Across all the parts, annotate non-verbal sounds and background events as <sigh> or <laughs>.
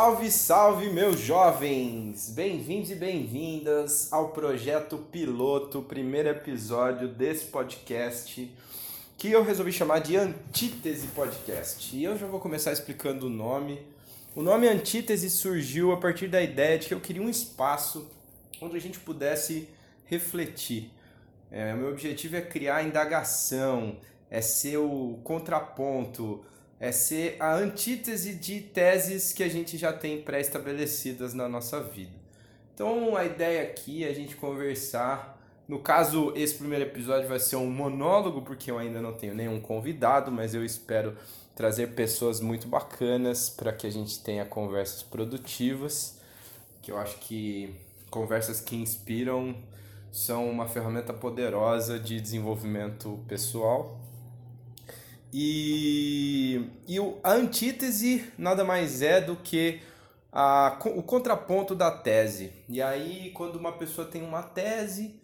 Salve, salve, meus jovens! Bem-vindos e bem-vindas ao projeto piloto, primeiro episódio desse podcast que eu resolvi chamar de Antítese Podcast. E eu já vou começar explicando o nome. O nome Antítese surgiu a partir da ideia de que eu queria um espaço onde a gente pudesse refletir. É, meu objetivo é criar indagação, é ser o contraponto, é ser a antítese de teses que a gente já tem pré-estabelecidas na nossa vida. Então a ideia aqui é a gente conversar. No caso, esse primeiro episódio vai ser um monólogo, porque eu ainda não tenho nenhum convidado, mas eu espero trazer pessoas muito bacanas para que a gente tenha conversas produtivas, que eu acho que conversas que inspiram são uma ferramenta poderosa de desenvolvimento pessoal e, e a antítese nada mais é do que a, o contraponto da tese. E aí, quando uma pessoa tem uma tese,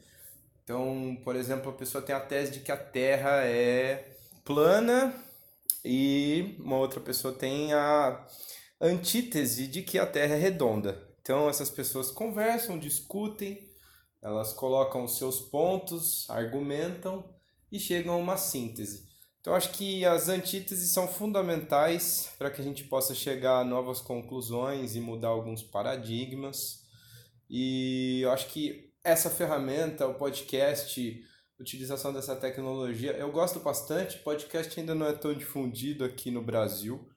então, por exemplo, a pessoa tem a tese de que a Terra é plana e uma outra pessoa tem a antítese de que a Terra é redonda. Então, essas pessoas conversam, discutem, elas colocam seus pontos, argumentam e chegam a uma síntese. Então, acho que as antíteses são fundamentais para que a gente possa chegar a novas conclusões e mudar alguns paradigmas. E eu acho que essa ferramenta, o podcast, utilização dessa tecnologia, eu gosto bastante. Podcast ainda não é tão difundido aqui no Brasil,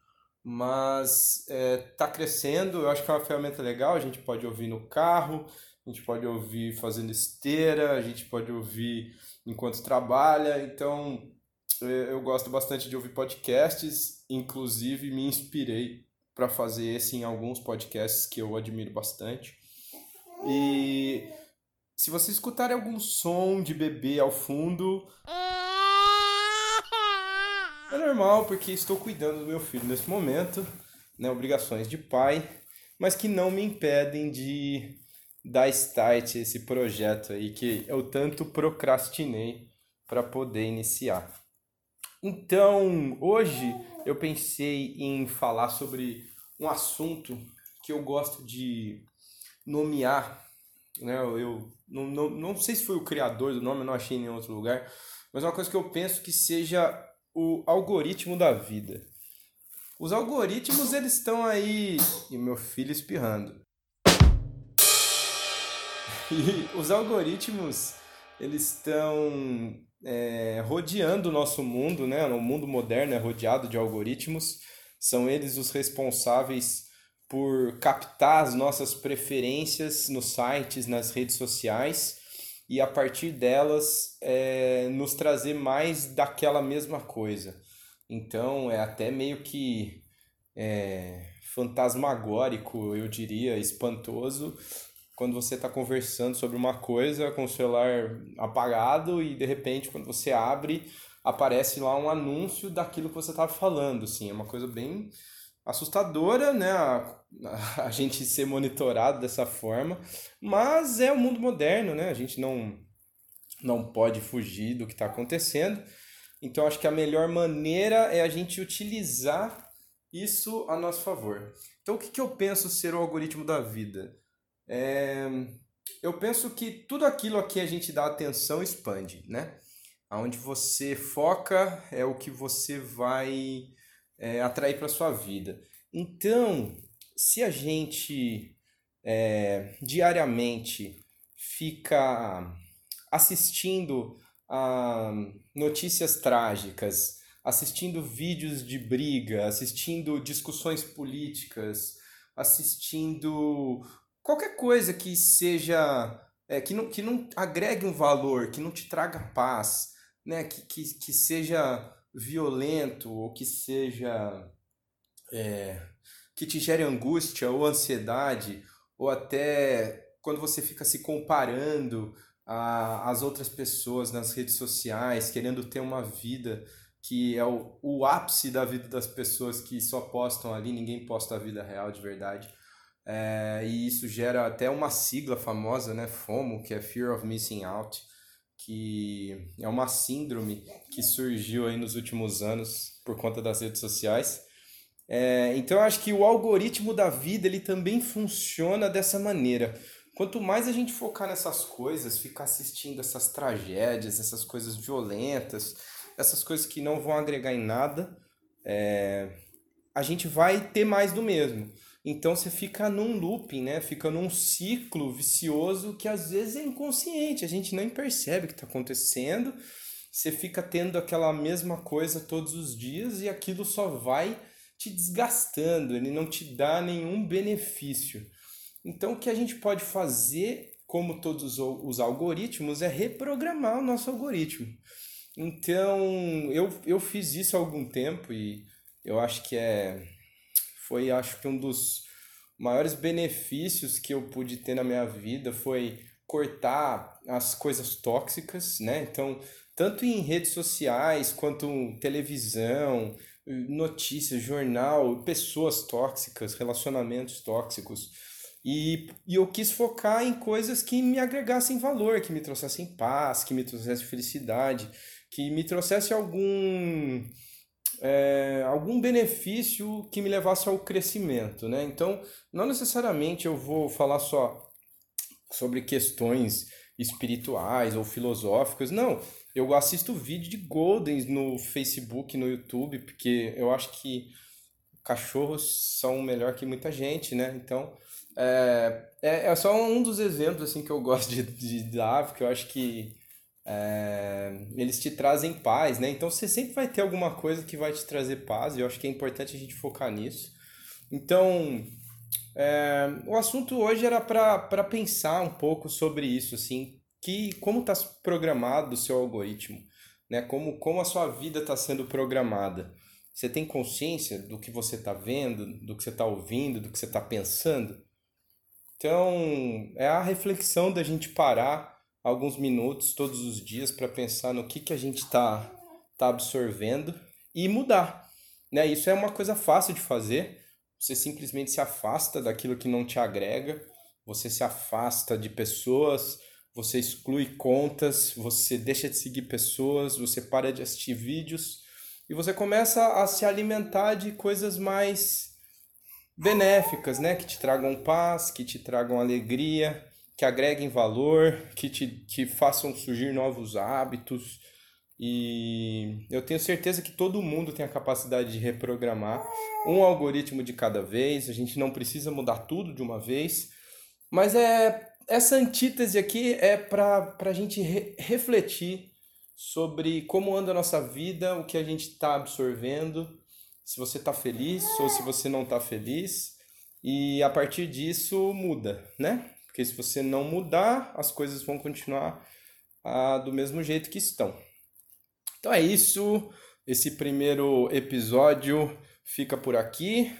mas está é, tá crescendo. Eu acho que é uma ferramenta legal. A gente pode ouvir no carro, a gente pode ouvir fazendo esteira, a gente pode ouvir enquanto trabalha. Então eu gosto bastante de ouvir podcasts, inclusive me inspirei para fazer esse em alguns podcasts que eu admiro bastante. E se você escutar algum som de bebê ao fundo, é normal porque estou cuidando do meu filho nesse momento, né, obrigações de pai, mas que não me impedem de dar start esse projeto aí que eu tanto procrastinei para poder iniciar. Então, hoje eu pensei em falar sobre um assunto que eu gosto de nomear. Né? Eu não, não, não sei se foi o criador do nome, eu não achei em nenhum outro lugar, mas é uma coisa que eu penso que seja o algoritmo da vida. Os algoritmos, eles estão aí. E meu filho espirrando. <laughs> E os algoritmos, eles estão é, rodeando o nosso mundo, né? O mundo moderno é rodeado de algoritmos. São eles os responsáveis por captar as nossas preferências nos sites, nas redes sociais e a partir delas é, nos trazer mais daquela mesma coisa. Então é até meio que é, fantasmagórico, eu diria, espantoso, quando você está conversando sobre uma coisa com o celular apagado e de repente quando você abre aparece lá um anúncio daquilo que você estava falando, assim, é uma coisa bem assustadora, né, a, <laughs> a, gente ser monitorado dessa forma, mas é o mundo moderno, né, a gente não não pode fugir do que está acontecendo, então acho que a melhor maneira é a gente utilizar isso a nosso favor. Então o que, que eu penso ser o algoritmo da vida? É, eu penso que tudo aquilo a que a gente dá atenção expande, né? Aonde você foca é o que você vai é, atrair para sua vida. Então, se a gente é, diariamente fica assistindo a notícias trágicas, assistindo vídeos de briga, assistindo discussões políticas, assistindo qualquer coisa que seja é, que, não, que não agregue um valor, que não te traga paz, né? que, que, que seja violento ou que seja é, que te gere angústia ou ansiedade ou até quando você fica se comparando as outras pessoas nas redes sociais, querendo ter uma vida que é o, o ápice da vida das pessoas que só postam ali, ninguém posta a vida real de verdade. É, e isso gera até uma sigla famosa, né, FOMO, que é Fear of Missing Out, que é uma síndrome que surgiu aí nos últimos anos por conta das redes sociais. É, então eu acho que o algoritmo da vida ele também funciona dessa maneira. Quanto mais a gente focar nessas coisas, ficar assistindo essas tragédias, essas coisas violentas, essas coisas que não vão agregar em nada, é, a gente vai ter mais do mesmo. Então você fica num looping, né? Fica num ciclo vicioso que às vezes é inconsciente, a gente nem percebe o que está acontecendo. Você fica tendo aquela mesma coisa todos os dias e aquilo só vai te desgastando, ele não te dá nenhum benefício. Então, o que a gente pode fazer, como todos os algoritmos, é reprogramar o nosso algoritmo. Então, eu, eu fiz isso há algum tempo e eu acho que é foi acho que um dos maiores benefícios que eu pude ter na minha vida foi cortar as coisas tóxicas, né? Então, tanto em redes sociais quanto televisão, notícias, jornal, pessoas tóxicas, relacionamentos tóxicos. E, e eu quis focar em coisas que me agregassem valor, que me trouxessem paz, que me trouxessem felicidade, que me trouxesse algum, é, algum benefício que me levasse ao crescimento. Né? Então, não necessariamente eu vou falar só sobre questões espirituais ou filosóficas, não eu assisto vídeo de Goldens no Facebook, no YouTube, porque eu acho que cachorros são melhor que muita gente, né? Então, é, é, é só um dos exemplos assim que eu gosto de, de dar, porque eu acho que é, eles te trazem paz, né? Então, você sempre vai ter alguma coisa que vai te trazer paz, e eu acho que é importante a gente focar nisso. Então, é, o assunto hoje era para pensar um pouco sobre isso, assim, que como está programado o seu algoritmo, né? Como, como a sua vida está sendo programada. Você tem consciência do que você está vendo, do que você está ouvindo, do que você está pensando? Então, é a reflexão da gente parar alguns minutos todos os dias para pensar no que, que a gente está tá absorvendo e mudar. Né? Isso é uma coisa fácil de fazer. Você simplesmente se afasta daquilo que não te agrega, você se afasta de pessoas, você exclui contas, você deixa de seguir pessoas, você para de assistir vídeos e você começa a se alimentar de coisas mais benéficas, né? Que te tragam paz, que te tragam alegria, que agreguem valor, que te que façam surgir novos hábitos. E eu tenho certeza que todo mundo tem a capacidade de reprogramar um algoritmo de cada vez. A gente não precisa mudar tudo de uma vez, mas é essa antítese aqui é para a gente re refletir sobre como anda a nossa vida, o que a gente está absorvendo, se você está feliz ou se você não está feliz. E a partir disso muda, né? Porque se você não mudar, as coisas vão continuar ah, do mesmo jeito que estão. Então é isso. Esse primeiro episódio fica por aqui.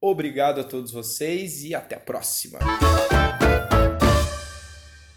Obrigado a todos vocês e até a próxima.